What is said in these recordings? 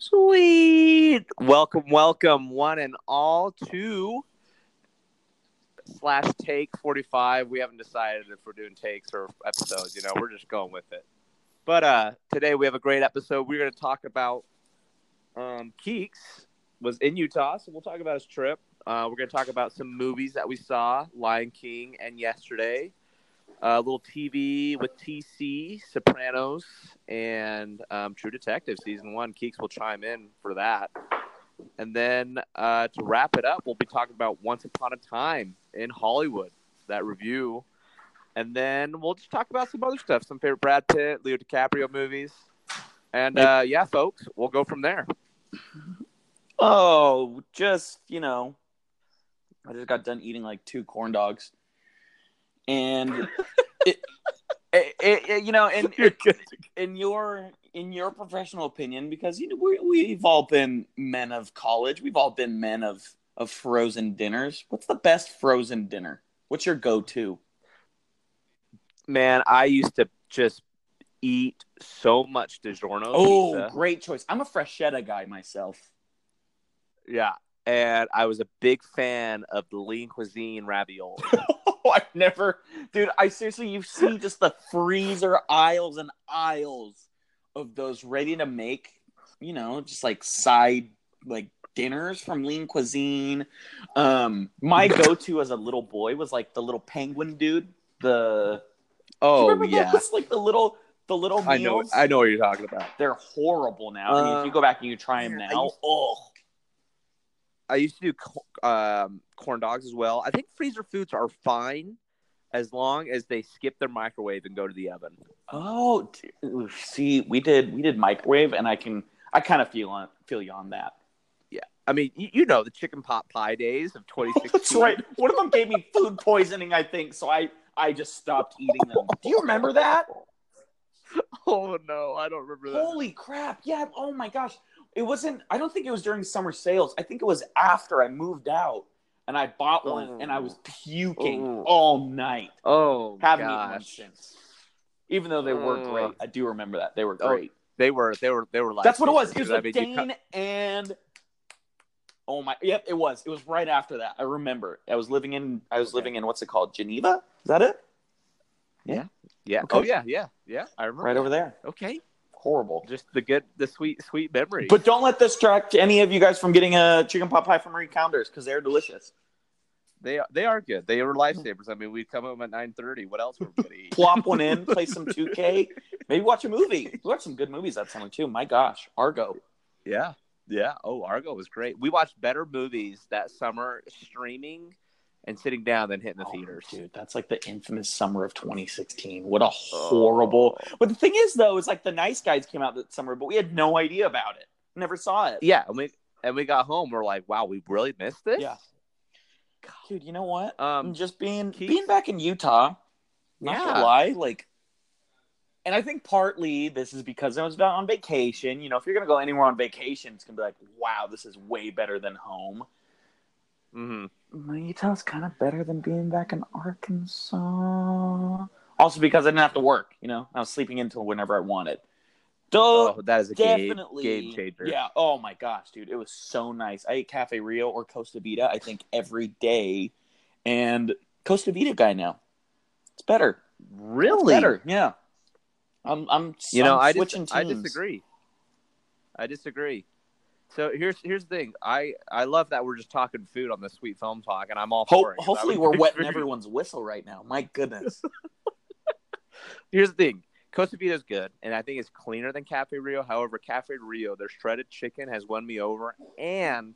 Sweet. Welcome, welcome, one and all to slash take 45. We haven't decided if we're doing takes or episodes, you know, we're just going with it. But uh today we have a great episode. We're gonna talk about um Keeks was in Utah, so we'll talk about his trip. Uh, we're gonna talk about some movies that we saw, Lion King and yesterday. A little TV with TC, Sopranos, and um, True Detective season one. Keeks will chime in for that. And then uh, to wrap it up, we'll be talking about Once Upon a Time in Hollywood, that review. And then we'll just talk about some other stuff, some favorite Brad Pitt, Leo DiCaprio movies. And uh, yeah, folks, we'll go from there. Oh, just you know, I just got done eating like two corn dogs, and it, it, it, you know, in in your in your professional opinion, because you know we we've all been men of college, we've all been men of of frozen dinners. What's the best frozen dinner? What's your go to? Man, I used to just eat so much DiGiorno Oh, pizza. great choice. I'm a Freschetta guy myself. Yeah. And I was a big fan of the lean cuisine ravioli. Oh, I've never, dude. I seriously, you see just the freezer aisles and aisles of those ready to make, you know, just like side like dinners from Lean Cuisine. Um, my go-to as a little boy was like the little penguin dude. The oh, yeah. those? like the little the little I know. I know what you're talking about. They're horrible now. I mean, if you go back and you try them now, oh, I used to do um, corn dogs as well. I think freezer foods are fine as long as they skip their microwave and go to the oven. oh, see, we did we did microwave, and I can I kind of feel on feel you on that. Yeah, I mean, you, you know the chicken pot pie days of 2016. That's right. One of them gave me food poisoning, I think, so I I just stopped eating them. Do you remember that? Oh no, I don't remember that. Holy crap! Yeah. Oh my gosh. It wasn't. I don't think it was during summer sales. I think it was after I moved out and I bought one, and I was oh. puking Oh. all night. Oh Haven't eaten one gosh, since. Even though they were oh. great, I do remember that they were Oh, great. they were they were they were like That's what it was. It was I with mean, cut- Dane and oh my, yep, it was. It was right after that. I remember. I was living in. I was Okay. living in what's it called? Geneva. Is that it? yeah. Okay. Oh yeah, yeah, yeah. I remember. Right over there. Okay, Horrible. just the good, the sweet, sweet memory. But don't let this distract any of you guys from getting a chicken pot pie from Marie Callender's because they're delicious. they are, they are good. They were mm-hmm. lifesavers. I mean, we'd come home at nine thirty. What else were we gonna eat? Plop one in, play some 2K, maybe watch a movie. We watched some good movies that summer too. My gosh, Argo. Yeah, yeah. Oh, Argo was great. We watched better movies that summer streaming and sitting down than hitting the Oh, theaters. dude, that's like the infamous summer of 2016. What a horrible. Oh. But the thing is, though, is like the Nice Guys came out that summer, but we had no idea about it. Never saw it. Yeah, and we and we got home. We're like, wow, we really missed this. Yeah. Dude, you know what? Um, just being Keith? being back in Utah. Not Yeah. gonna lie, like, and I think partly this is because I was on vacation. You know, if you're gonna go anywhere on vacation, it's gonna be like, wow, this is way better than home. Hmm Utah's kind of better than being back in Arkansas. Also, because I didn't have to work. You know, I was sleeping until whenever I wanted. Duh, Oh, that is a game, definitely game changer. Yeah. Oh my gosh, dude, it was so nice. I ate Cafe Rio or Costa Vida. I think every day, and Costa Vida guy now. It's better. It's Really? better. Yeah. I'm. I'm. You know, I'm I switching dis- I disagree. I disagree. So here's here's the thing. I I love that we're just talking food on the sweet film talk, and I'm all Hope, for it. hopefully, we're wetting agree. everyone's whistle right now. My goodness. Here's the thing. Costa Vida is good, and I think it's cleaner than Cafe Rio. However, Cafe Rio, their shredded chicken has won me over, and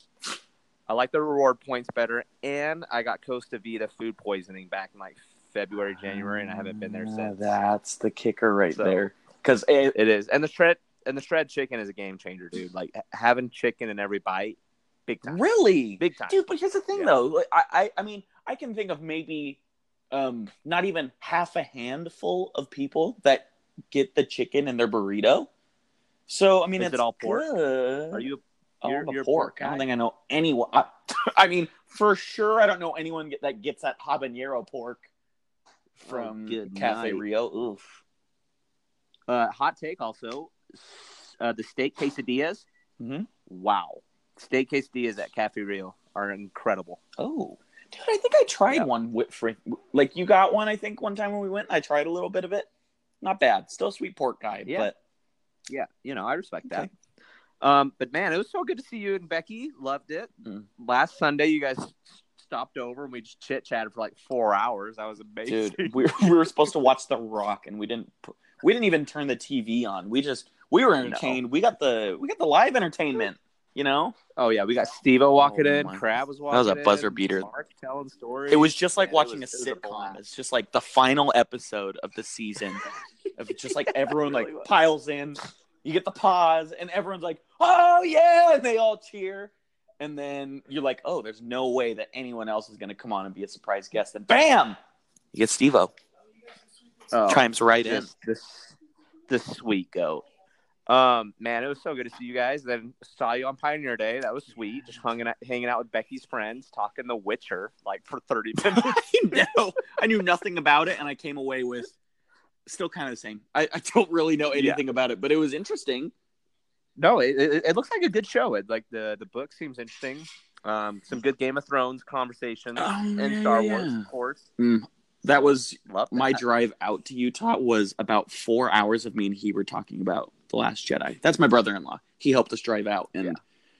I like the reward points better. And I got Costa Vida food poisoning back in like February, January, and I haven't been there Ah, since. That's the kicker right So- there. Because it, It is, and the shred and the shred chicken is a game changer, dude. Like having chicken in every bite, big time, really, big time. dude. But here's the thing, Yeah. though. Like, I, I, I mean, I can think of maybe, um, not even half a handful of people that get the chicken in their burrito. So I mean, Is it's it all pork? good. Are you? Oh, you're- a you're a pork. pork I don't think I know anyone. I, I mean, for sure, I don't know anyone that gets that habanero pork from Oh, Cafe night. Rio. Oof. Uh, hot take also. Uh, the steak quesadillas Mhm. Wow. Steak quesadillas at Cafe Rio are incredible. Oh, dude, I think I tried Yeah. one with for like you got one. I think one time when we went, I tried a little bit of it. Not bad. Still a sweet pork guy, Yeah. but Yeah, you know, I respect Okay. that. Um, but man, it was so good to see you and Becky. Loved it. Mm. Last Sunday, you guys stopped over and we just chit chatted for like four hours. That was amazing. dude, we, we were supposed to watch The Rock, and we didn't. Pu- We didn't even turn the TV on. We just we were entertained. We got the we got the live entertainment. You know, Oh yeah, we got Steve oh walking Oh, in. Crab was walking. That was a in, buzzer beater. Mark telling stories. it was just like Man, it watching was- a it was a sitcom. it's just like the final episode of the season. of just like everyone like was. piles in. You get the pause, and everyone's like, "Oh yeah!" and they all cheer. And then you're like, "Oh, there's no way that anyone else is going to come on and be a surprise guest." And bam, you get Steve-O. Oh, chimes right in. this this sweet goat. Um, man, it was so good to see you guys. Then saw you on Pioneer Day. That was sweet. Just hanging out, hanging out with Becky's friends, talking The Witcher like for thirty minutes. I know. I knew nothing about it, and I came away with still kind of the same. I, I don't really know anything about it, but it was interesting. no, it, it, it looks like a good show. It like the the book seems interesting. Um, some good Game of Thrones conversations Oh, and yeah, Star yeah, Wars, yeah. of course. That was Love my that. drive out to Utah was about four hours of me and he were talking about the Last Jedi. That's my brother-in-law. He helped us drive out, and Yeah.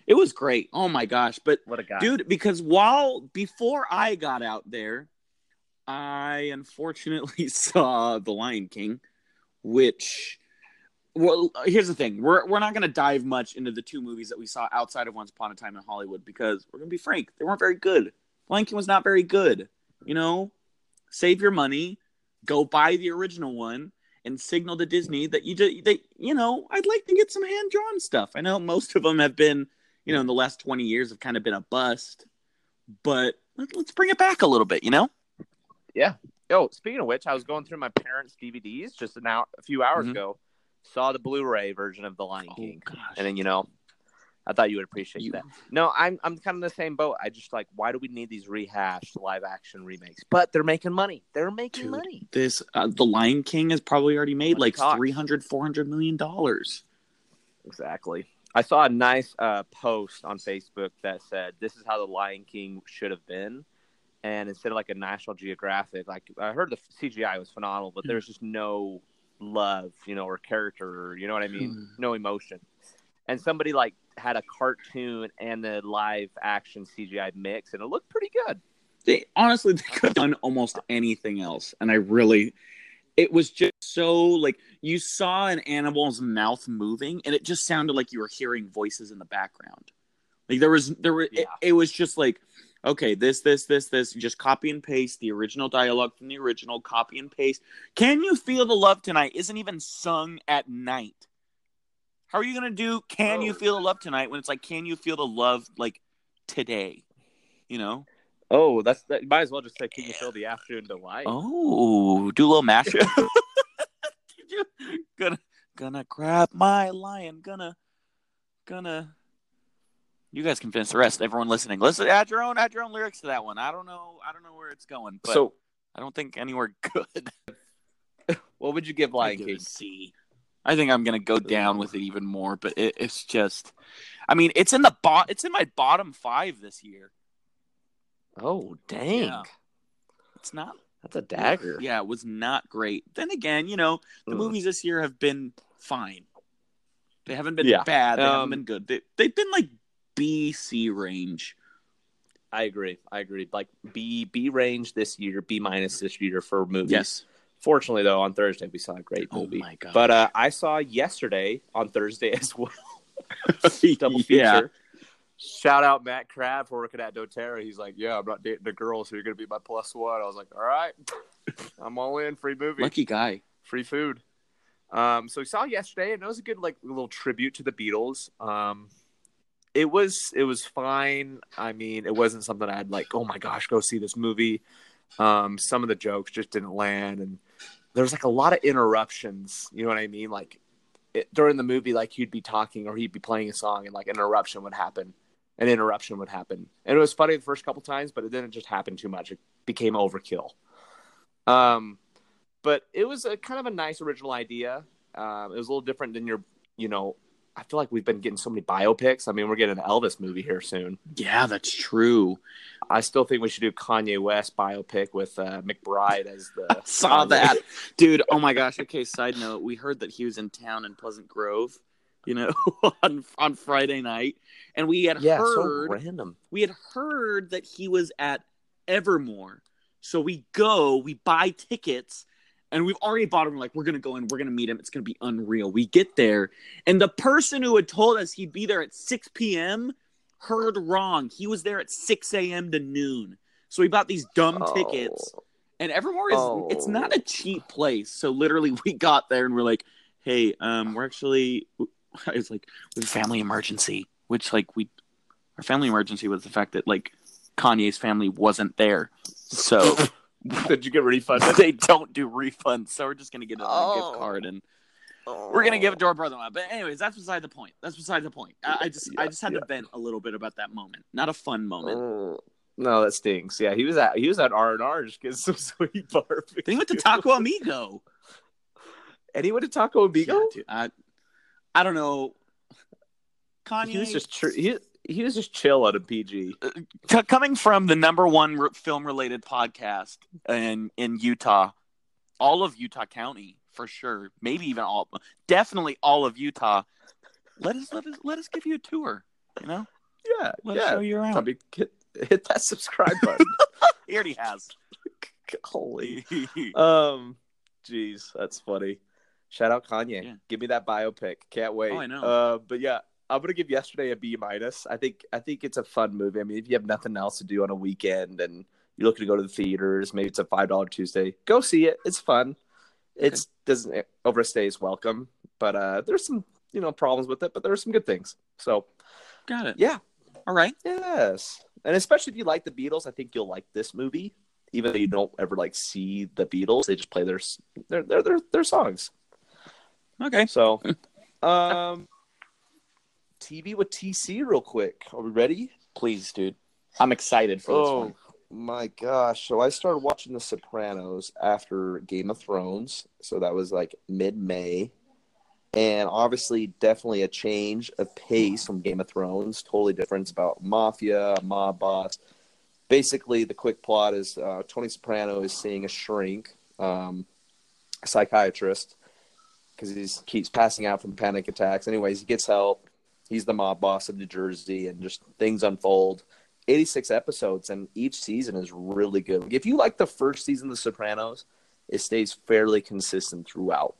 it was great. Oh my gosh! But What a guy, dude because while before i got out there i unfortunately saw the lion king which well here's the thing we're, we're not going to dive much into the two movies that we saw outside of once upon a time in hollywood because we're going to be frank they weren't very good lion king was not very good you know save your money go buy the original one and signal to disney that you just they you know i'd like to get some hand drawn stuff i know most of them have been you know, in the last 20 years have kind of been a bust. But let- let's bring it back a little bit, you know? Yeah. Oh, speaking of which, I was going through my parents' DVDs just an hour, a few hours Mhm. ago. Saw the Blu-ray version of The Lion King, gosh. and then you know, I thought you would appreciate You- that. No, I'm I'm kind of in the same boat. I just like, why do we need these rehashed live-action remakes? But they're making money. They're making Dude. money. this uh, The Lion King has probably already made like talks. 300 400 million dollars. Exactly. I saw a nice uh, post on Facebook that said, "This is how the Lion King should have been." And instead of like a National Geographic, like I heard the CGI was phenomenal, but there's just no love, you know, or character, or you know what I mean, no emotion. And somebody like had a cartoon and the live action CGI mix, and it looked pretty good. They honestly they could have done almost anything else and I really it was just so like you saw an animal's mouth moving and it just sounded like you were hearing voices in the background. Like there was there were it, it was just like okay, this this this this just copy and paste the original dialogue from the original, copy and paste. Can you feel the love tonight isn't even sung at night. How are you going to do can you Oh. feel the love tonight when it's like can you feel the love like today? You know? Oh, that's that. Might as well just say, "Can you feel the afternoon delight?" Oh, do a little mashup. gonna gonna grab my lion. Gonna gonna. You guys can finish the rest. Everyone listening, listen. Add your own. Add your own lyrics to that one. I don't know. I don't know where it's going, but so, I don't think anywhere good. what would you give Lion King? C. I think I'm gonna go down with it even more, but it, it's just. I mean, it's in the bot. It's in my bottom five this year. Oh, dang! Yeah. It's not That's a dagger. Yeah, it was not great. Then again, you know, the movies this year have been fine. They haven't been Yeah. bad. They Um, haven't been good. They, they've been like B C range. I agree. I agree. Like B B range this year, B minus this year for movies. Yes. Fortunately, though, on Thursday we saw a great Oh movie. my god. But uh, I saw yesterday on Thursday as well. Double feature. Yeah. Shout out Matt Crab for working at DoTerra. He's like, "Yeah, I'm not dating a girl, so you're gonna be my plus one." I was like, "All right, I'm all in. Free movie, Lucky guy. free food." Um, so we saw yesterday, and it was a good like little tribute to the Beatles. Um, it was it was fine. I mean, it wasn't something I'd like. Oh my gosh, go see this movie. Um, some of the jokes just didn't land, and there was like a lot of interruptions. You know what I mean? Like it, during the movie, like he'd be talking or he'd be playing a song, and like an interruption would happen. An interruption would happen, and it was funny the first couple times, but it didn't just happen too much. It became overkill. Um, but it was a kind of a nice original idea. Um, it was a little different than your, you know, I feel like we've been getting so many biopics. I mean, we're getting an Elvis movie here soon. Yeah, that's true. I still think we should do Kanye West biopic with uh, McBride as the. Saw Kanye. that, dude. Oh my gosh. Okay. Side note: We heard that he was in town in Pleasant Grove, you know, on on Friday night, and we had Yeah, heard so random. we had heard that he was at Evermore. So we go, we buy tickets, and we've already bought them. Like, we're going to go in, we're going to meet him. It's going to be unreal. We get there, and the person who had told us he'd be there at 6 p.m. heard wrong. He was there at 6 a.m. to noon. So we bought these dumb tickets. Oh. And Evermore is Oh. it's not a cheap place. So literally we got there and we're like, hey, um, we're actually it's like we have a family emergency, which like we our family emergency was the fact that like Kanye's family wasn't there. So Did you get a refunded? they don't do refunds. So we're just gonna get a Oh. gift card and we're gonna give it to oh. our brother in law. But anyways, that's beside the point. That's beside the point. I, I just I just had yeah. to vent a little bit about that moment. Not a fun moment. Oh. No, that stinks. Yeah, he was at he was at R and R just getting some sweet barbecue. Then he went to Taco Amigo. and he went to Taco Amigo. Yeah, dude, I, I don't know. Kanye he was just tr- he he was just chill at a PG. c- coming from the number one re- film related podcast in in Utah, all of Utah County for sure, maybe even all, definitely all of Utah. Let us let us let us give you a tour. You know, Yeah, let us show you around. mean, hit, hit that subscribe button. He already has. Holy. Um, jeez, that's funny. Shout out Kanye. Yeah. Give me that biopic. Can't wait. Oh, I know. Uh, but yeah, I'm gonna give yesterday a B minus. I think I think it's a fun movie. I mean, if you have nothing else to do on a weekend and you're looking to go to the theaters, maybe it's a five dollar Tuesday. Go see it. It's fun. It's doesn't overstay its welcome, but uh, there's some you know problems with it, but there's some good things. So Got it. yeah, All right. Yes, and especially if you like the Beatles, I think you'll like this movie. Even though you don't ever like see the Beatles, they just play their their their their, their songs. Okay. So, um, TV with TC, real quick. Are we ready? Please, dude. I'm excited for this Oh one. my gosh! So I started watching The Sopranos after Game of Thrones. So that was like mid May, and obviously, definitely a change of pace from Game of Thrones. Totally different. It's about mafia, mob boss. Basically, the quick plot is uh, Tony Soprano is seeing a shrink, um, a psychiatrist, because he keeps passing out from panic attacks. Anyways, he gets help. He's the mob boss of New Jersey, and just things unfold. 86 episodes, and each season is really good. If you like the first season of The Sopranos, it stays fairly consistent throughout.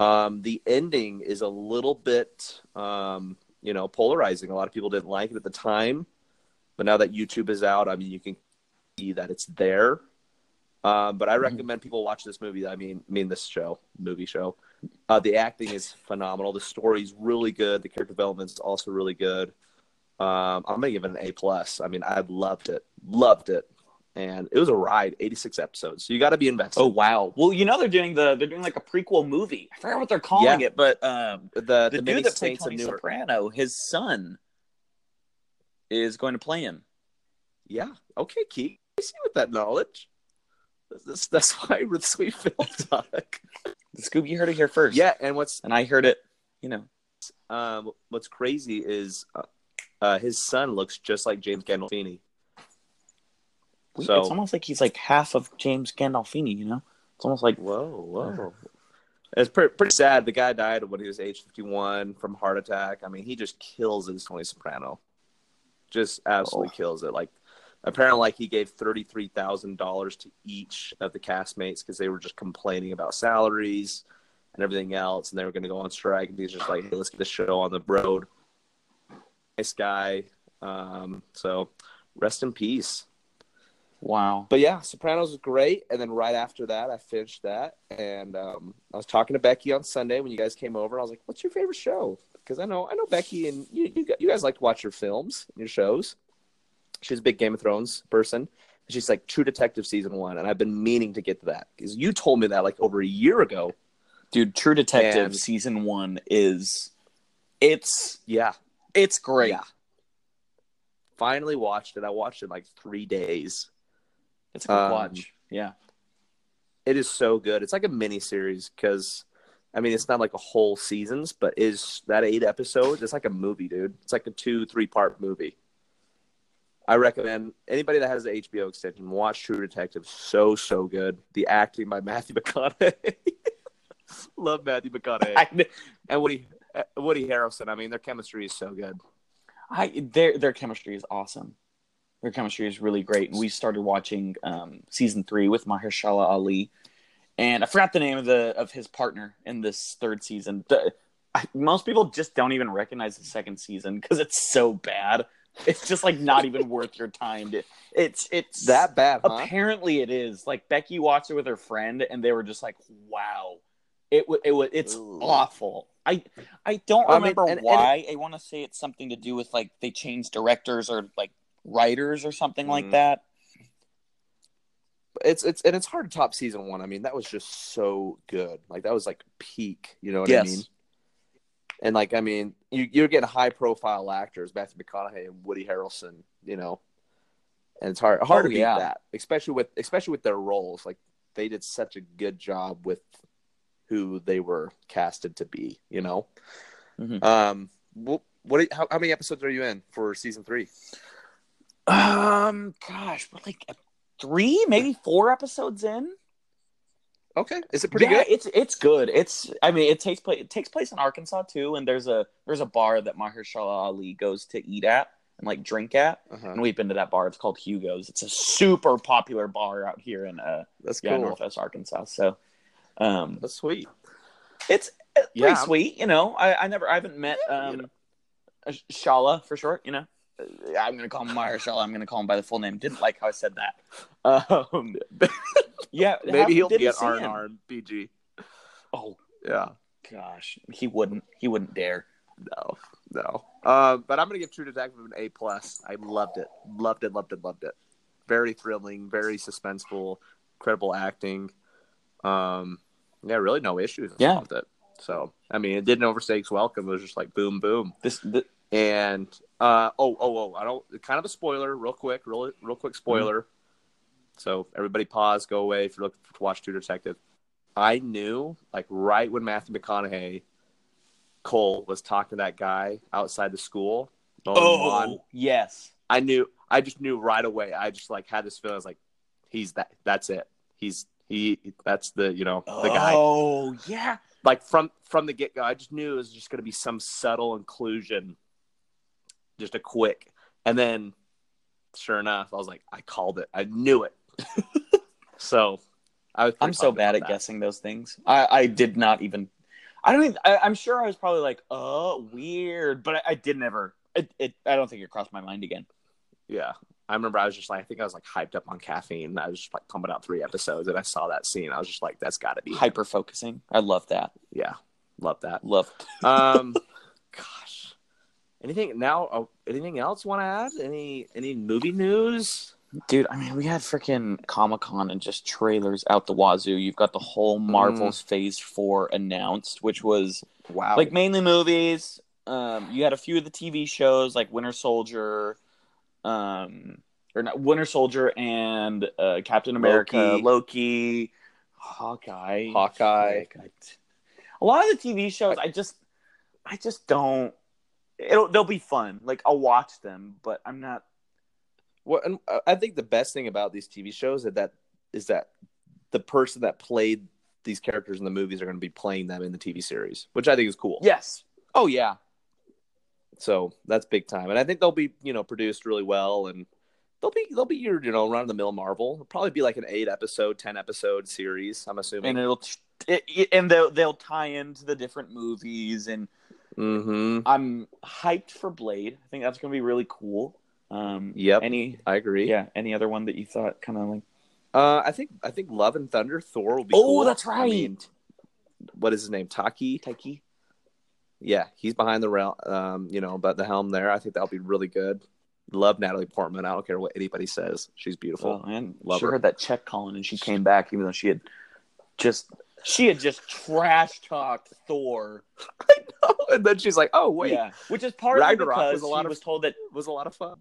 Um, the ending is a little bit, um, you know, polarizing. A lot of people didn't like it at the time, but now that YouTube is out, I mean, you can see that it's there. Um, but I recommend people watch this movie. I mean, mean this show, movie show. Uh, the acting is phenomenal. The story's really good. The character development's also really good. Um, I'm gonna give it an A plus. I mean, I loved it, loved it, and it was a ride. 86 episodes, so you got to be invested. Oh wow. Well, you know they're doing the they're doing like a prequel movie. I forgot what they're calling Yeah. it, but um, the the, the, dude that played Tony. Soprano, his son, is going to play him. Yeah. Okay, Keith. I see with that knowledge. That's, that's why we're the sweet film talk. The scoop you heard it here first. yeah, and what's and I heard it. You know, um what's crazy is uh, uh, his son looks just like James Gandolfini. We- So- it's almost like he's like half of James Gandolfini. You know, it's almost like Whoa, whoa. It's pretty, pretty sad. The guy died when he was age 51 from heart attack. I mean, he just kills his Tony Soprano. Just absolutely Oh. kills it. Like, apparently, like he gave $33,000 to each of the castmates because they were just complaining about salaries and everything else. And they were going to go on strike. And he's just like, hey, let's get the show on the road. Nice guy. Um, so, rest in peace. wow. But yeah, Sopranos was great, and then right after that, I finished that, and um, I was talking to Becky on Sunday when you guys came over. And I was like, "What's your favorite show?" Because I know I know Becky, and you, you you guys like to watch your films, your shows. She's a big Game of Thrones person. She's like True Detective season one, and I've been meaning to get to that because you told me that like over a year ago. Dude, True Detective And- season one is it's Yeah, it's great. Yeah. finally watched it. I watched it in like three days. It's a good Um, watch. Yeah. it is so good. It's like a mini series because I mean, it's not like a whole seasons, but is that eight episodes? It's like a movie, dude. It's like a two, three part movie. I recommend anybody that has the HBO extension watch True Detective. So so good. The acting by Matthew McConaughey. Love Matthew McConaughey and Woody uh, Woody Harrelson. I mean, their chemistry is so good. I their their chemistry is awesome. Their chemistry is really great. And we started watching um, season three with Mahershala Ali, and I forgot the name of the of his partner in this third season. The, I, most people just don't even recognize the second season because it's so bad. It's just like not even worth your time. To, it's it's That bad, huh? Apparently, it is. Like Becky watched it with her friend, and they were just like, "Wow, it wa it was it's Ooh. awful." I I don't I mean, remember and- and- why. I want to say it's something to do with like they changed directors or like writers or something like Mhm. that. it's it's and it's hard to top season one. I mean, that was just so good. Like that was like peak. You know what I mean? And like I mean, you you're getting high profile actors, Matthew McConaughey and Woody Harrelson. You know, and it's hard hard Oh, to beat yeah. that, especially with especially with their roles. Like they did such a good job with who they were casted to be. You know. Mhm. Um. What? What? How, how many episodes are you in for season three? Um, gosh, we're like three, maybe four episodes in. Okay. Is it pretty yeah, good? It's it's good. It's I mean it takes place it takes place in Arkansas too, and there's a there's a bar that Mahershala Ali goes to eat at and like drink at, Uh-huh. and we've been to that bar. It's called Hugo's. It's a super popular bar out here in uh That's yeah cool. Northwest Arkansas. So, um, That's sweet. it's it's Yeah. pretty sweet. You know, I I never I haven't met um Shala for short. You know. Uh, I'm gonna call him Mahershala. I'm gonna call him by the full name. Didn't like how I said that. Um, yeah, Maybe he'll get R and R PG. Oh Yeah. gosh, he wouldn't. He wouldn't dare. No. No. Um, but I'm gonna give True Detective an A plus. I loved it. Loved it. Loved it. Loved it. Very thrilling. Very suspenseful. Incredible acting. Um, yeah, really no issues Yeah. with it. So I mean, it didn't overstay its welcome. It was just like boom, boom. This, th- And uh, oh, oh, oh! I don't. Kind of a spoiler, real quick, real, real quick spoiler. So everybody, pause, go away if you're looking to watch True Detective. I knew, like, right when Matthew McConaughey Cohle was talking to that guy outside the school. lawn, oh yes, I knew. I just knew right away. I just like had this feeling. I was like, he's that. That's it. He's he. That's the you know the guy Oh yeah, like from from the get go, I just knew it was just going to be some subtle inclusion, just a quick, and then sure enough, I was like, I called it. I knew it. so I was i'm so bad at that. guessing those things. I, I did not even. I don't even. I, I'm sure I was probably like, oh, weird, but I, I did never. It, it. I don't think it crossed my mind again. Yeah, I remember. I was just like, I think I was like hyped up on caffeine. I was just like pumping out three episodes, and I saw that scene. I was just like, that's got to be. Hyper focusing. I love that. Yeah, love that. Love. Um, anything now? Oh, anything else want to add? Any any movie news? Dude, I mean, we had freaking Comic Con and just trailers out the wazoo. You've got the whole Marvel's Phase Four announced, which was Wow, like mainly movies. Um, you had a few of the TV shows like Winter Soldier, um, or not Winter Soldier and uh, Captain America, Loki. Loki, Hawkeye, Hawkeye. Frick, I- A lot of the TV shows, I just, I just don't. It'll they'll be fun. Like I'll watch them, but I'm not. Well, and uh, I think the best thing about these TV shows is that is that the person that played these characters in the movies are going to be playing them in the TV series, which I think is cool. Yes. Oh yeah. So that's big time, and I think they'll be you know produced really well, and they'll be they'll be your you know run of the mill Marvel. It'll probably be like an eight episode, ten episode series. I'm assuming. And it'll it, it- and they'll they'll tie into the different movies and mm-hmm. I'm hyped for Blade. I think that's going to be really cool. Um, Yep. Any, I agree. yeah, any other one that you thought kind of like? Uh, I think I think Love and Thunder, Thor will be. Oh, cool. that's I right. mean, what is his name? Taki. Taiki. Yeah, he's behind the rail. Um, you know, but the helm there. I think that'll be really good. Love Natalie Portman. I don't care what anybody says. She's beautiful. Oh man, Love she her. heard that check calling and she came back even though she had just she had just trash talked Thor. and then she's like, "Oh wait, yeah, which is partly Ragnarok because was a lot she of- was told that. was a lot of fun."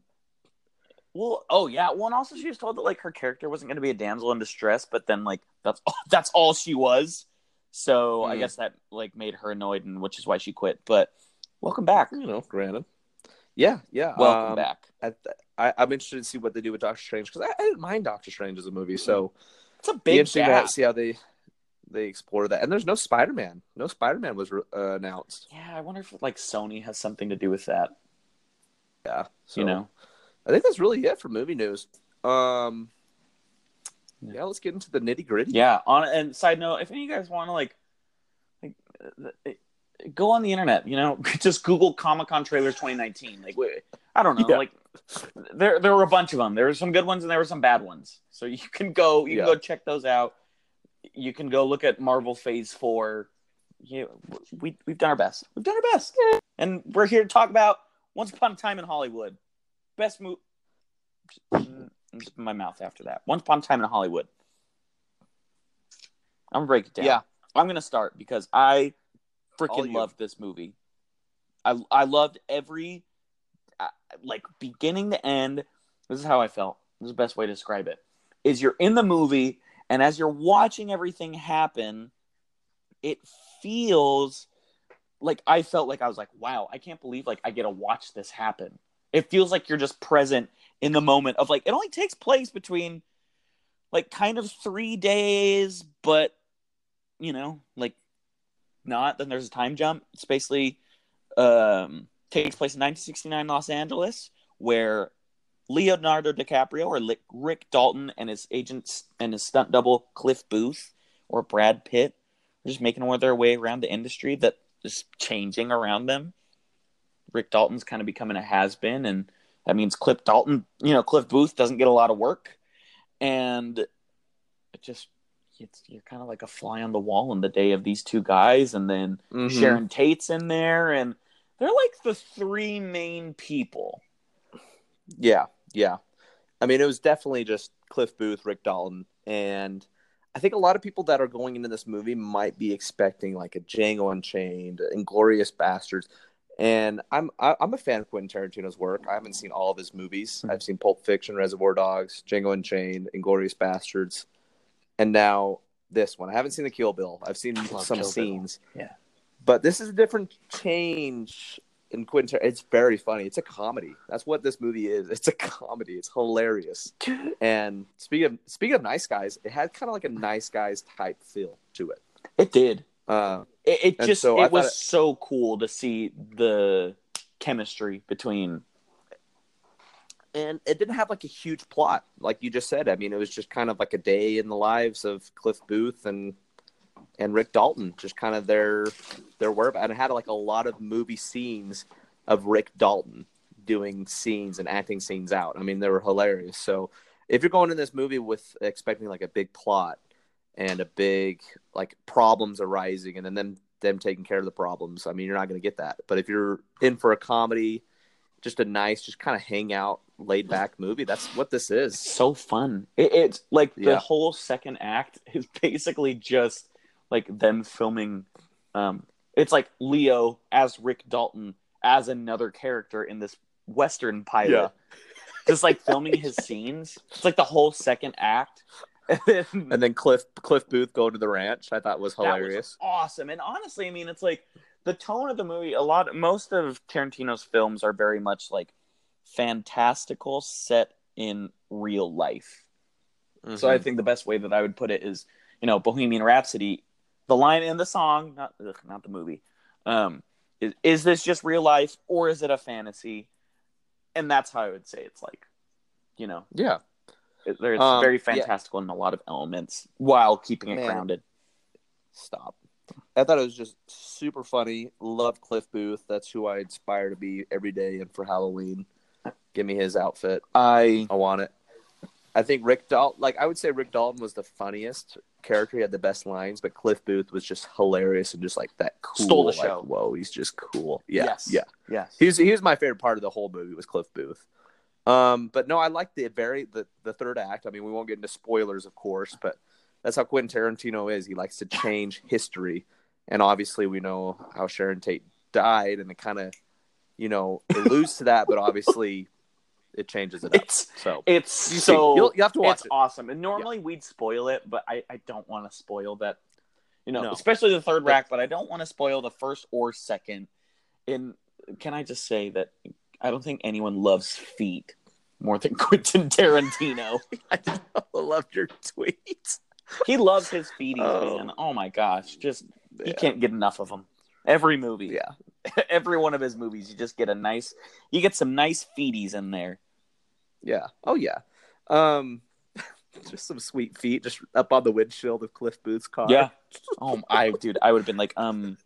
Well, oh yeah. Well, and also she was told that like her character wasn't going to be a damsel in distress, but then like that's all, that's all she was. So I Mm. guess that like made her annoyed, and which is why she quit. But welcome back. You know, granted. Yeah, yeah. Welcome um, back. I, I, I'm interested to see what they do with Doctor Strange because I, I didn't mind Doctor Strange as a movie. So It's a be big interesting gap. to see how they they explore that. And there's no Spider Man. No Spider Man was uh, announced. Yeah, I wonder if like Sony has something to do with that. Yeah, so you know, I think that's really it for movie news. Um, Yeah. yeah, let's get into the nitty gritty. yeah. On and side note, if any of you guys want to like, like, uh, go on the internet. You know, just Google Comic Con trailers 2019. Like, wait, I don't know. Yeah. Like, there there were a bunch of them. There were some good ones and there were some bad ones. So you can go you Yeah. can go check those out. You can go look at Marvel Phase Four. Yeah, we we've done our best. We've done our best, and we're here to talk about Once Upon a Time in Hollywood. Best movie. Just my mouth after that. Once Upon a Time in Hollywood. I'm gonna break it down. Yeah. I'm gonna start because I freaking you. loved this movie. I I loved every uh, like beginning to end. This is how I felt. This is the best way to describe it. Is you're in the movie and as you're watching everything happen, it feels like I felt like I was like, wow, I can't believe like I get to watch this happen. It feels like you're just present in the moment of like it only takes place between like kind of three days, but you know, like not. Then there's a time jump. It's basically um, takes place in 1969 Los Angeles, where Leonardo DiCaprio or Rick Dalton and his agent and his stunt double Cliff Booth or Brad Pitt are just making their way around the industry that is changing around them. Rick Dalton's kind of becoming a has been, and that means Cliff Dalton, you know, Cliff Booth doesn't get a lot of work, and it just it's you're kind of like a fly on the wall in the day of these two guys, and then Mhm. Sharon Tate's in there, and they're like the three main people. Yeah, yeah. I mean, it was definitely just Cliff Booth, Rick Dalton, and I think a lot of people that are going into this movie might be expecting like a Django Unchained, Inglourious Basterds, and I'm I, I'm a fan of Quentin Tarantino's work. I haven't seen all of his movies. Mhm. I've seen Pulp Fiction, Reservoir Dogs, Django Unchained, Inglourious Basterds, and now this one. I haven't seen the Kill Bill. I've seen some Kill Bill. scenes. Yeah. but this is a different change in Quentin. It's very funny. It's a comedy. That's what this movie is. It's a comedy. It's hilarious. And speaking of speaking of nice guys, it had kind of like a nice guys type feel to it. It did. Uh, It, it just so it was it- so cool to see the chemistry between. and it didn't have like a huge plot, like you just said. I mean, it was just kind of like a day in the lives of Cliff Booth and and Rick Dalton, just kind of their their work. And it had like a lot of movie scenes of Rick Dalton doing scenes and acting scenes out. I mean, they were hilarious. So if you're going in this movie with expecting like a big plot and a big like problems arising and then them them taking care of the problems, I mean, you're not going to get that. But if you're in for a comedy, just a nice, just kind of hang out, laid back movie, that's what this It's is. so fun. It, it's like the Yeah. whole second act is basically just like them filming. Um, it's like Leo as Rick Dalton as another character in this Western pilot. Yeah. Just like filming his scenes. It's like the whole second act. And then And then Cliff Cliff Booth going to the ranch, I thought was That was hilarious. awesome. And honestly, I mean, it's like the tone of the movie. A lot, most of Tarantino's films are very much like fantastical, set in real life. So I Mhm. think the best way that I would put it is, you know, Bohemian Rhapsody. The line in the song, not ugh, not the movie. Um, is, is this just real life or is it a fantasy? And that's how I would say it's like, you know, yeah. it, it's Um, very yeah. fantastical in a lot of elements while keeping it Man. grounded. Stop. I thought it was just super funny. Love Cliff Booth. That's who I aspire to be every day and for Halloween. Give me his outfit. I I want it. I think Rick Dalton, like I would say, Rick Dalton was the funniest character. He had the best lines, but Cliff Booth was just hilarious and just like that cool. Stole the like, show. whoa, he's just cool. Yeah, yes, yeah. yes. He was he was my favorite part of the whole movie was Cliff Booth. Um, but no, I like the very the the third act. I mean, we won't get into spoilers, of course, but that's how Quentin Tarantino is. He likes to change history, and obviously, we know how Sharon Tate died, and it kind of, you know, alludes to that, but obviously, it changes it up. It's So it's You so you'll- you have to watch it's it. awesome. And normally we'd spoil it, but I, I don't want to spoil that. You know, No. especially the third rack, but I don't want to spoil the first or second. And can I just say that I don't think anyone loves feet more than Quentin Tarantino. I just loved your tweet. he loves his feeties, Oh. man. Oh my gosh, just Yeah. can't get enough of them. Every movie, Yeah. every one of his movies, you just get a nice, you get some nice feeties in there. Yeah. Oh yeah. Um, just some sweet feet, just up on the windshield of Cliff Booth's car. Yeah. Oh, I dude, I would have been like, um,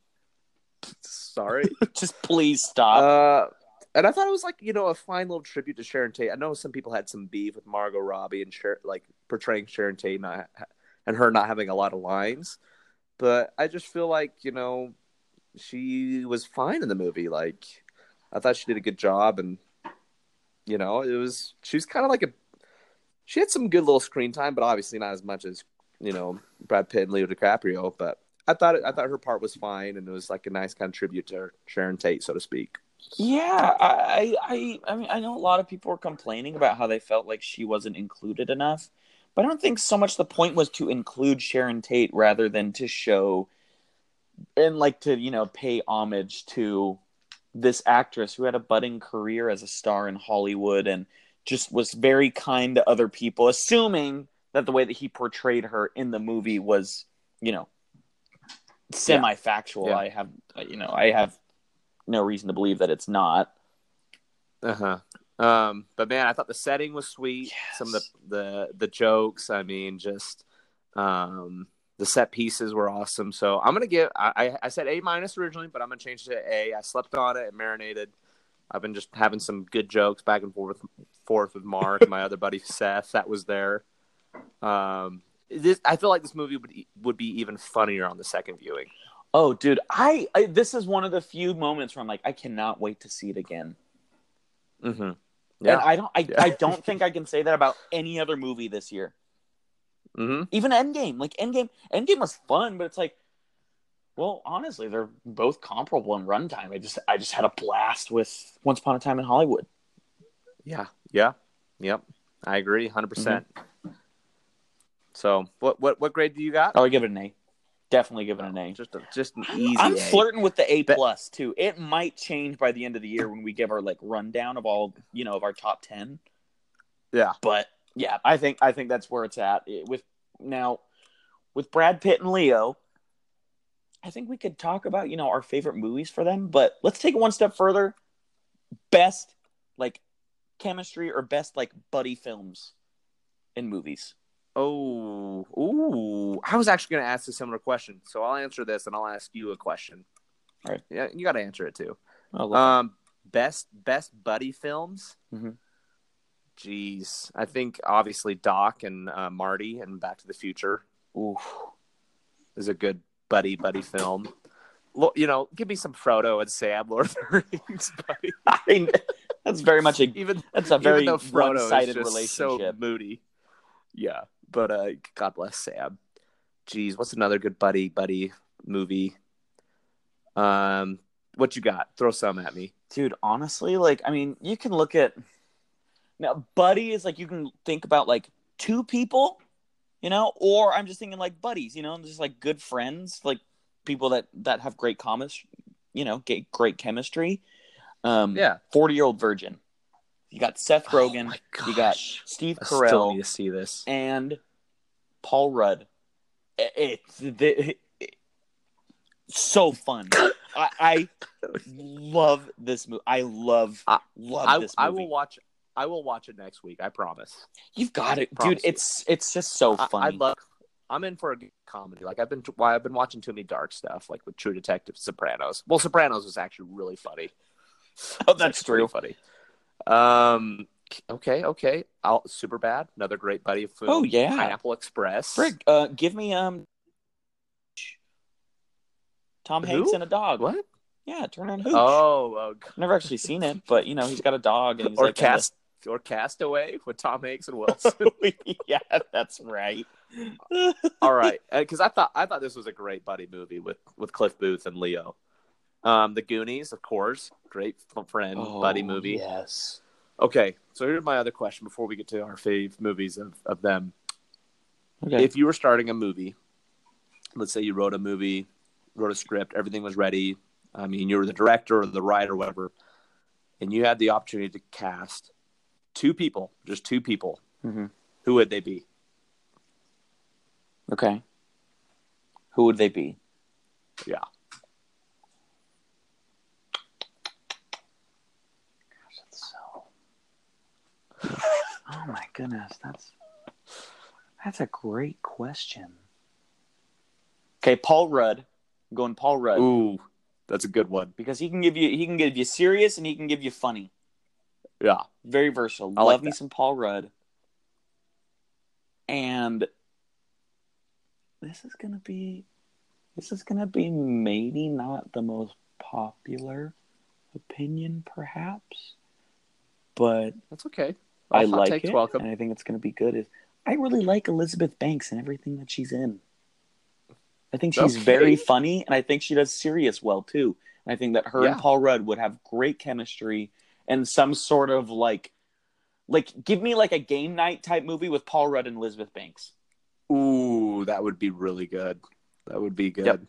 Sorry. just please stop. uh, and I thought it was like you know a fine little tribute to Sharon Tate. I know some people had some beef with Margot Robbie and like portraying Sharon Tate not and her not having a lot of lines, but I just feel like you know she was fine in the movie. Like I thought she did a good job, and you know it was she was kind of like a she had some good little screen time, but obviously not as much as you know Brad Pitt and Leo DiCaprio. But I thought it, I thought her part was fine, and it was like a nice kind of tribute to Sharon Tate, so to speak. Yeah, I, I, I mean, I know a lot of people were complaining about how they felt like she wasn't included enough, but I don't think so much the point was to include Sharon Tate rather than to show and like to you know pay homage to this actress who had a budding career as a star in Hollywood and just was very kind to other people, assuming that the way that he portrayed her in the movie was, you know, semi-factual. Yeah. I have, you know, I have no reason to believe that it's not. Uh huh. Um, but man, I thought the setting was sweet. Some of the, the the jokes. I mean, just um, the set pieces were awesome. So I'm gonna give. I I- said A minus originally, but I'm gonna change it to A. I slept on it. It marinated. I've been just having some good jokes back and forth forth with Mark and my other buddy Seth. That was there. Um, this, I feel like this movie would would be even funnier on the second viewing. Oh, dude, I, I this is one of the few moments where I'm like, I cannot wait to see it again. Mm-hmm. And Yeah. I don't, I, Yeah. I don't think I can say that about any other movie this year. Mm-hmm. Even Endgame, like Endgame, Endgame was fun, but it's like, well, honestly, they're both comparable in runtime. I just, I just had a blast with Once Upon a Time in Hollywood. Yeah, yeah, yep. I agree, 100 percent. So, what what what grade do you got? Oh, I give it an A. Definitely give it an A. Just a, just an easy. I'm A. flirting with the A plus too. It might change by the end of the year when we give our like rundown of all you know of our top ten. Yeah, But yeah, I think I think that's where it's at. It- with now with Brad Pitt and Leo, I think we could talk about you know our favorite movies for them. But let's take it one step further. Best like chemistry or best like buddy films in movies. Oh, ooh! I was actually going to ask a similar question, so I'll answer this and I'll ask you a question. All right. Yeah, you got to answer it too. Oh, Um, best best buddy films. Mhm. Jeez, I think obviously Doc and uh, Marty and Back to the Future Oof. is a good buddy buddy film. You know, give me some Frodo and Sam, Lord of the Rings, buddy. I mean, that's very much a Even that's a very one-sided just so relationship. moody. Yeah, but uh, God bless Sam. Jeez, what's another good buddy buddy movie? Um, what you got? Throw some at me. dude honestly like i mean you can look at now buddy is like you can think about like two people you know or i'm just thinking like buddies you know just like good friends like people that that have great comments you know get great chemistry um Yeah, 40 year old virgin you got seth rogen Oh you got steve I still carell need to see this. and paul rudd it's the so fun I, I love this movie i love I- love I, this movie. I will watch. I will watch it next week. I promise. You've got it, dude. you. It's it's just so I, I love. I'm in for a comedy. Like I've been. Why I've been watching too many dark stuff, like with True Detective, Sopranos. Well, Sopranos was actually really funny. oh, that's true. funny. Um. Okay. Okay. I'll super bad. Another great buddy film. Oh, yeah. Pineapple Express. Frig, uh, give me um, Tom Who? Hanks and a dog. What? Yeah, Turner & Hooch. Oh. God. Never actually seen it, but you know he's got a dog and he's or like cast or Castaway with Tom Hanks and Wilson. yeah, that's right. All right, because I thought I thought this was a great buddy movie with with Cliff Booth and Leo. Um, the Goonies, of course, great friend buddy Oh, movie. Yes. Okay, so here's my other question before we get to our fave movies of, of them. Okay. If you were starting a movie let's say you wrote a movie, wrote a script, everything was ready. I mean, you were the director or the writer, or whatever, and you had the opportunity to cast two people, just two people. Mhm. Who would they be? Okay. Who would they be? Yeah. Gosh, that's so. oh my goodness, that's that's a great question. Okay, Paul Rudd. I'm going Paul Rudd Ooh, that's a good one. because he can give you he can give you serious and he can give you funny. Yeah. Very versatile. I like Love me that. some Paul Rudd. And this is gonna be this is gonna be maybe not the most popular opinion, perhaps, but That's okay. I All like it, welcome. and I think it's gonna be good. Is I really like Elizabeth Banks and everything that she's in. I think she's Okay. very funny, and I think she does serious well too. And I think that her and Paul Rudd would have great chemistry and some sort of like, like give me like a game night type movie with Paul Rudd and Elizabeth Banks. Ooh, that would be really good. That would be good. Yep.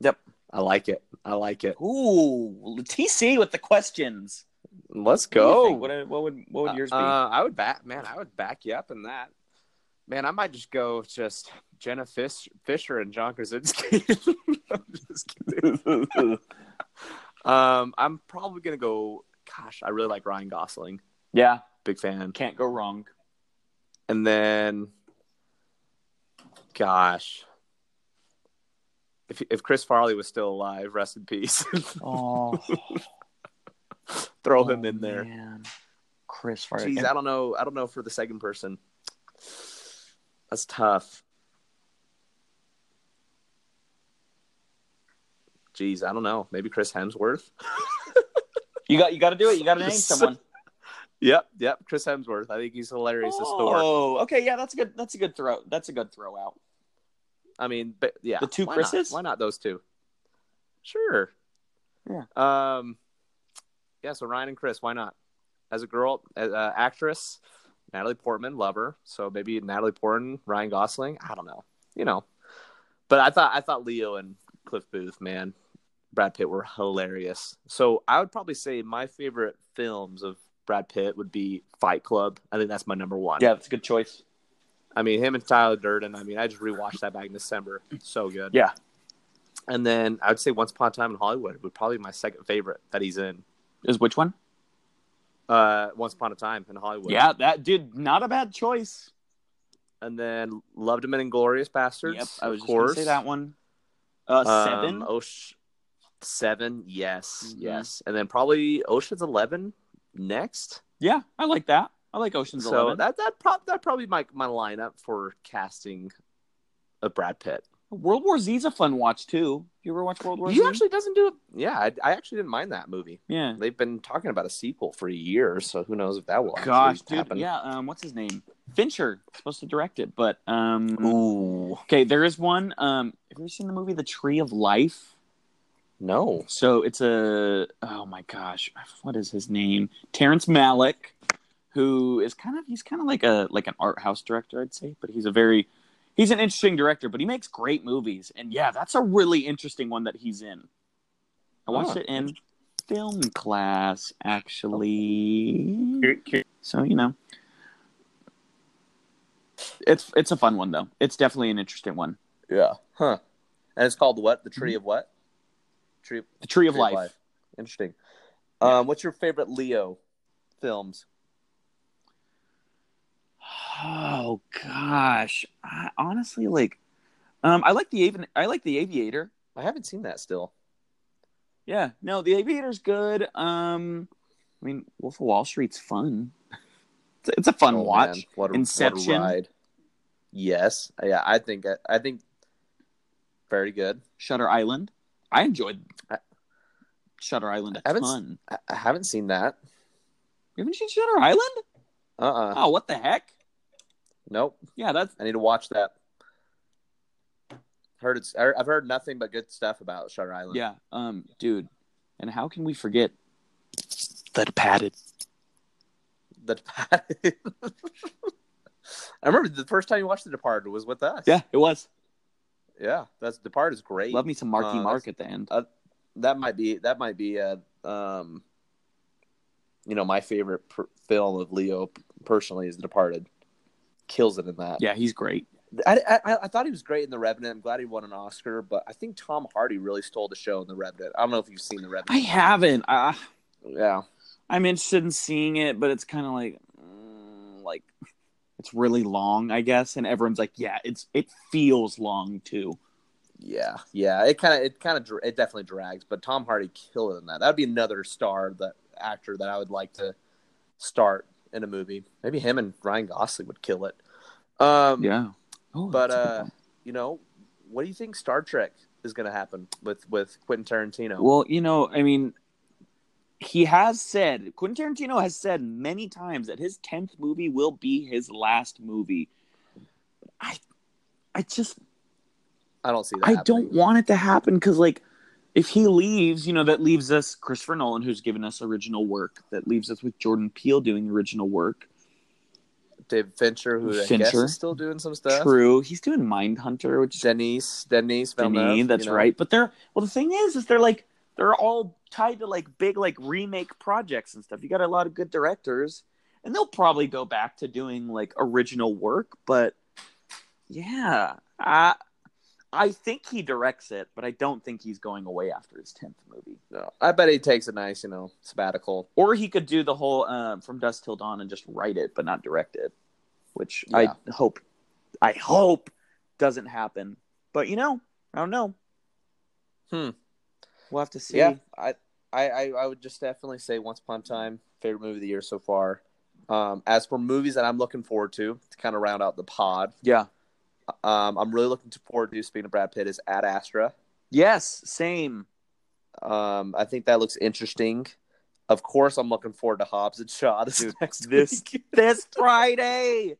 Yep. I like it. I like it. Ooh, TC with the questions. Let's What go. think? What, what would what would yours be? Uh, I would back, man. I would back you up in that. Man, I might just go just Jenna Fish, Fisher and John Krasinski. I'm just kidding. Um, I'm probably gonna go. Gosh, I really like Ryan Gosling. yeah, Big fan. can't go wrong. And then, gosh, if if Chris Farley was still alive, rest in peace. Oh, Throw him oh, in there. Man. Chris Farley. Jeez, I don't know. I don't know for the second person. That's tough. Jeez, I don't know. Maybe Chris Hemsworth. You got you got to do it. You got to name someone. Yep, yep. Chris Hemsworth. I think he's hilarious as Thor. Oh, okay, yeah, that's a good. That's a good throw. That's a good throw out. I mean, but yeah, The two why Chris's? Not? Why not those two? Sure. Yeah. Um. Yeah. So Ryan and Chris. Why not? As a girl, as uh, actress, Natalie Portman, lover. So maybe Natalie Portman, Ryan Gosling. I don't know. You know. But I thought I thought Leo and Cliff Booth, man, Brad Pitt were hilarious. So I would probably say my favorite films of Brad Pitt would be Fight Club. I think that's my number one. Yeah, that's a good choice. I mean, him and Tyler Durden. I mean, I just rewatched that back in December. So good. Yeah. And then I would say Once Upon a Time in Hollywood would probably be my second favorite that he's in. Is which one? Uh, Once Upon a Time in Hollywood. Yeah, that dude, not a bad choice. And then Loved Him in Inglourious Basterds. yep, I was of just gonna course. say that one. Uh, Um, seven. Osh- seven. Yes. Mhm. Yes. And then probably Ocean's Eleven next. Yeah, I like that. I like Ocean's so Eleven. that that prob- that probably my my lineup for casting of Brad Pitt. World War Z's a fun watch too. You ever watch World War He Z? actually doesn't do it. Yeah, I, I actually didn't mind that movie. yeah. They've been talking about a sequel for a year, so who knows if that will Gosh, actually dude. happen. Yeah. Um, what's his name? Fincher supposed to direct it, but um. Ooh, Okay, there is one. Um, have you ever seen the movie The Tree of Life? No. So it's a oh my gosh, what is his name? Terrence Malick, who is kind of he's kind of like a like an art house director, I'd say, but he's a very he's an interesting director, but he makes great movies. And yeah, that's a really interesting one that he's in. I oh, watched Huh. it in film class actually. So, you know. It's it's a fun one though. It's definitely an interesting one. Yeah. Huh. And it's called what? The Tree mm-hmm. of what? Tree, The Tree of Tree Life. Interesting. Yeah. Um, what's your favorite Leo films? Oh gosh, I, honestly, like, um, I like the Avi- I like the Aviator. I haven't seen that still. Yeah, no, the Aviator's good. Um, I mean, Wolf of Wall Street's fun. It's, it's a fun Oh, watch. man. What a, Inception. What a. Yes. Yeah, I think I think very good. Shutter Island. I enjoyed Shutter Island a I haven't ton. I haven't seen that. You haven't seen Shutter Island? Uh uh Oh, what the heck? Nope. Yeah, that's I need to watch that. Heard it's. I've heard nothing but good stuff about Shutter Island. yeah, um, dude. And how can we forget the padded? The padded. I remember the first time you watched The Departed was with us. Yeah, it was. Yeah, that's Departed is great. Love me some Marky Uh, Mark at the end. that might be that might be a um, you know, my favorite per- film of Leo personally is The Departed. Kills it in that. yeah, he's great. I, I, I thought he was great in The Revenant. I'm glad he won an Oscar, but I think Tom Hardy really stole the show in The Revenant. I don't know if you've seen The Revenant. I haven't. I, yeah, I'm interested in seeing it, but it's kind of like, mm, like, it's really long, I guess. And everyone's like, yeah, it's it feels long too. yeah, yeah. It kind of it kind of it definitely drags, but Tom Hardy killed it in that. That'd be another star that actor that I would like to start in a movie. Maybe him and Ryan Gosling would kill it. Um, Yeah. Oh, but that's a good uh, you know, what do you think Star Trek is going to happen with with Quentin Tarantino? well, you know, I mean, he has said Quentin Tarantino has said many times that his tenth movie will be his last movie. I, I just I don't see that. I happening. don't want it to happen because, like, if he leaves, you know, that leaves us Christopher Nolan, who's given us original work. That leaves us with Jordan Peele doing original work. David Fincher, who I guess is still doing some stuff. True, he's doing Mindhunter, which is Denise, Denise, Villeneuve, Denis, that's you know. right. But they're well, the thing is, is they're like they're all tied to like big like remake projects and stuff. You got a lot of good directors, and they'll probably go back to doing like original work. But yeah, I I think he directs it, but I don't think he's going away after his tenth movie. No, I bet he takes a nice, you know, sabbatical. Or he could do the whole um, from dusk till dawn and just write it, but not direct it, which Yeah. I hope, I hope doesn't happen. But you know, I don't know. Hmm. We'll have to see. Yeah, I, I, I, would just definitely say Once Upon a Time favorite movie of the year so far. Um, as for movies that I'm looking forward to to kind of round out the pod, Yeah. um, I'm really looking forward to. Speaking of Brad Pitt, is Ad Astra. Yes. Same. Um, I think that looks interesting. Of course, I'm looking forward to Hobbs and Shaw this Dude, next this- week. This Friday.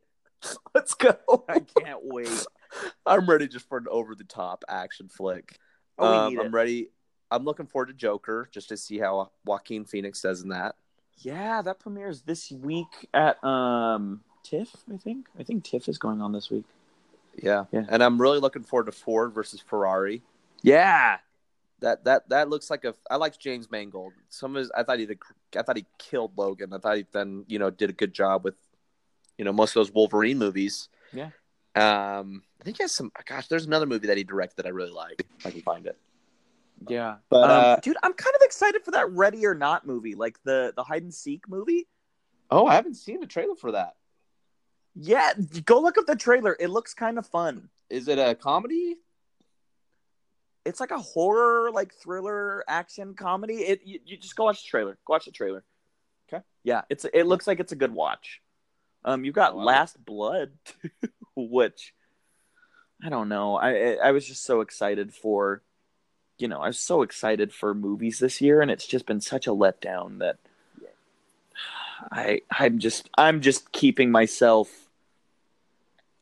Let's go. I can't wait. I'm ready just for an over the top action flick. Oh, um, I'm it. ready. I'm looking forward to Joker just to see how Joaquin Phoenix does in that. Yeah, that premieres this week at um TIFF. I think. I think TIFF is going on this week. Yeah. Yeah. And I'm really looking forward to Ford versus Ferrari. Yeah. That that that looks like a. I liked James Mangold. Some of his. I thought he did. I thought he killed Logan. I thought he then you know did a good job with, you know, most of those Wolverine movies. Yeah. Um, I think he has some. Gosh, there's another movie that he directed that I really like. I can find it. Yeah. But Um, uh, dude, I'm kind of excited for that Ready or Not movie, like the the hide and seek movie. oh, I haven't seen the trailer for that. Yeah, go look up the trailer. It looks kind of fun. Is it a comedy? It's like a horror, like thriller, action comedy. It you, you just go watch the trailer. Go watch the trailer. Okay. Yeah, it's it looks like it's a good watch. Um, you've got Oh, I Last Blood, which I don't know. I- I was just so excited for, you know, I was so excited for movies this year, and it's just been such a letdown that I I'm just I'm just keeping myself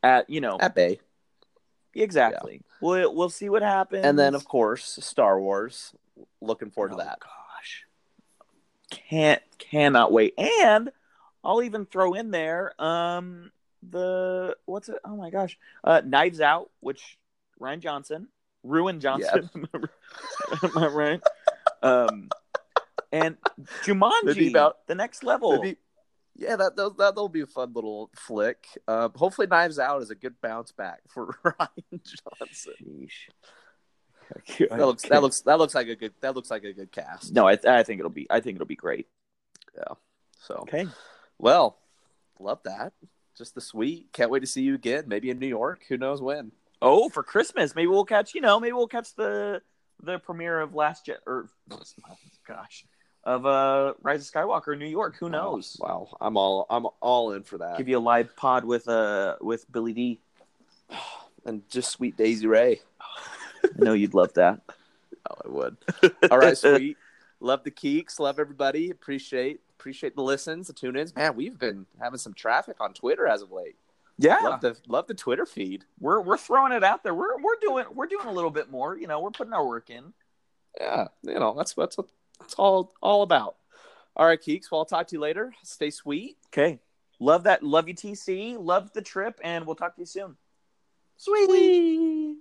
at you know At Bay. exactly. We'll we'll see what happens, And then, of course, Star Wars. Looking forward to Oh, that. Gosh, can't cannot wait. And I'll even throw in there um the what's it? Oh my gosh, uh, Knives Out, which Rian Johnson, Ruin Johnson, am I right? Um, and Jumanji, about- the next level. Maybe- yeah, that that'll, that'll be a fun little flick. Uh, hopefully, Knives Out is a good bounce back for Rian Johnson. That looks that looks that looks like a good that looks like a good cast. No, I, I think it'll be. I think it'll be great. Yeah. So Okay. well, love that. Just the sweet. Can't wait to see you again. Maybe in New York. Who knows when? Oh, for Christmas, maybe we'll catch. You know, maybe we'll catch the the premiere of Last Jet or gosh of uh Rise of Skywalker in New York. Who knows? Wow, I'm all I'm all in for that. Give you a live pod with uh with Billy Dee and just sweet Daisy Ray. I know you'd love that. Oh, I would. All right, sweet. Love the keeks. Love everybody. Appreciate appreciate the listens, the tune ins. Man, we've been having some traffic on Twitter as of late. Yeah, Love the love the Twitter feed. we're we're throwing it out there. We're we're doing we're doing a little bit more. You know, we're putting our work in. Yeah, you know that's that's what it's all all about. All right, Keeks. Well, I'll talk to you later. Stay sweet. Okay, love that. Love you, TC. Love the trip, and we'll talk to you soon. Sweet.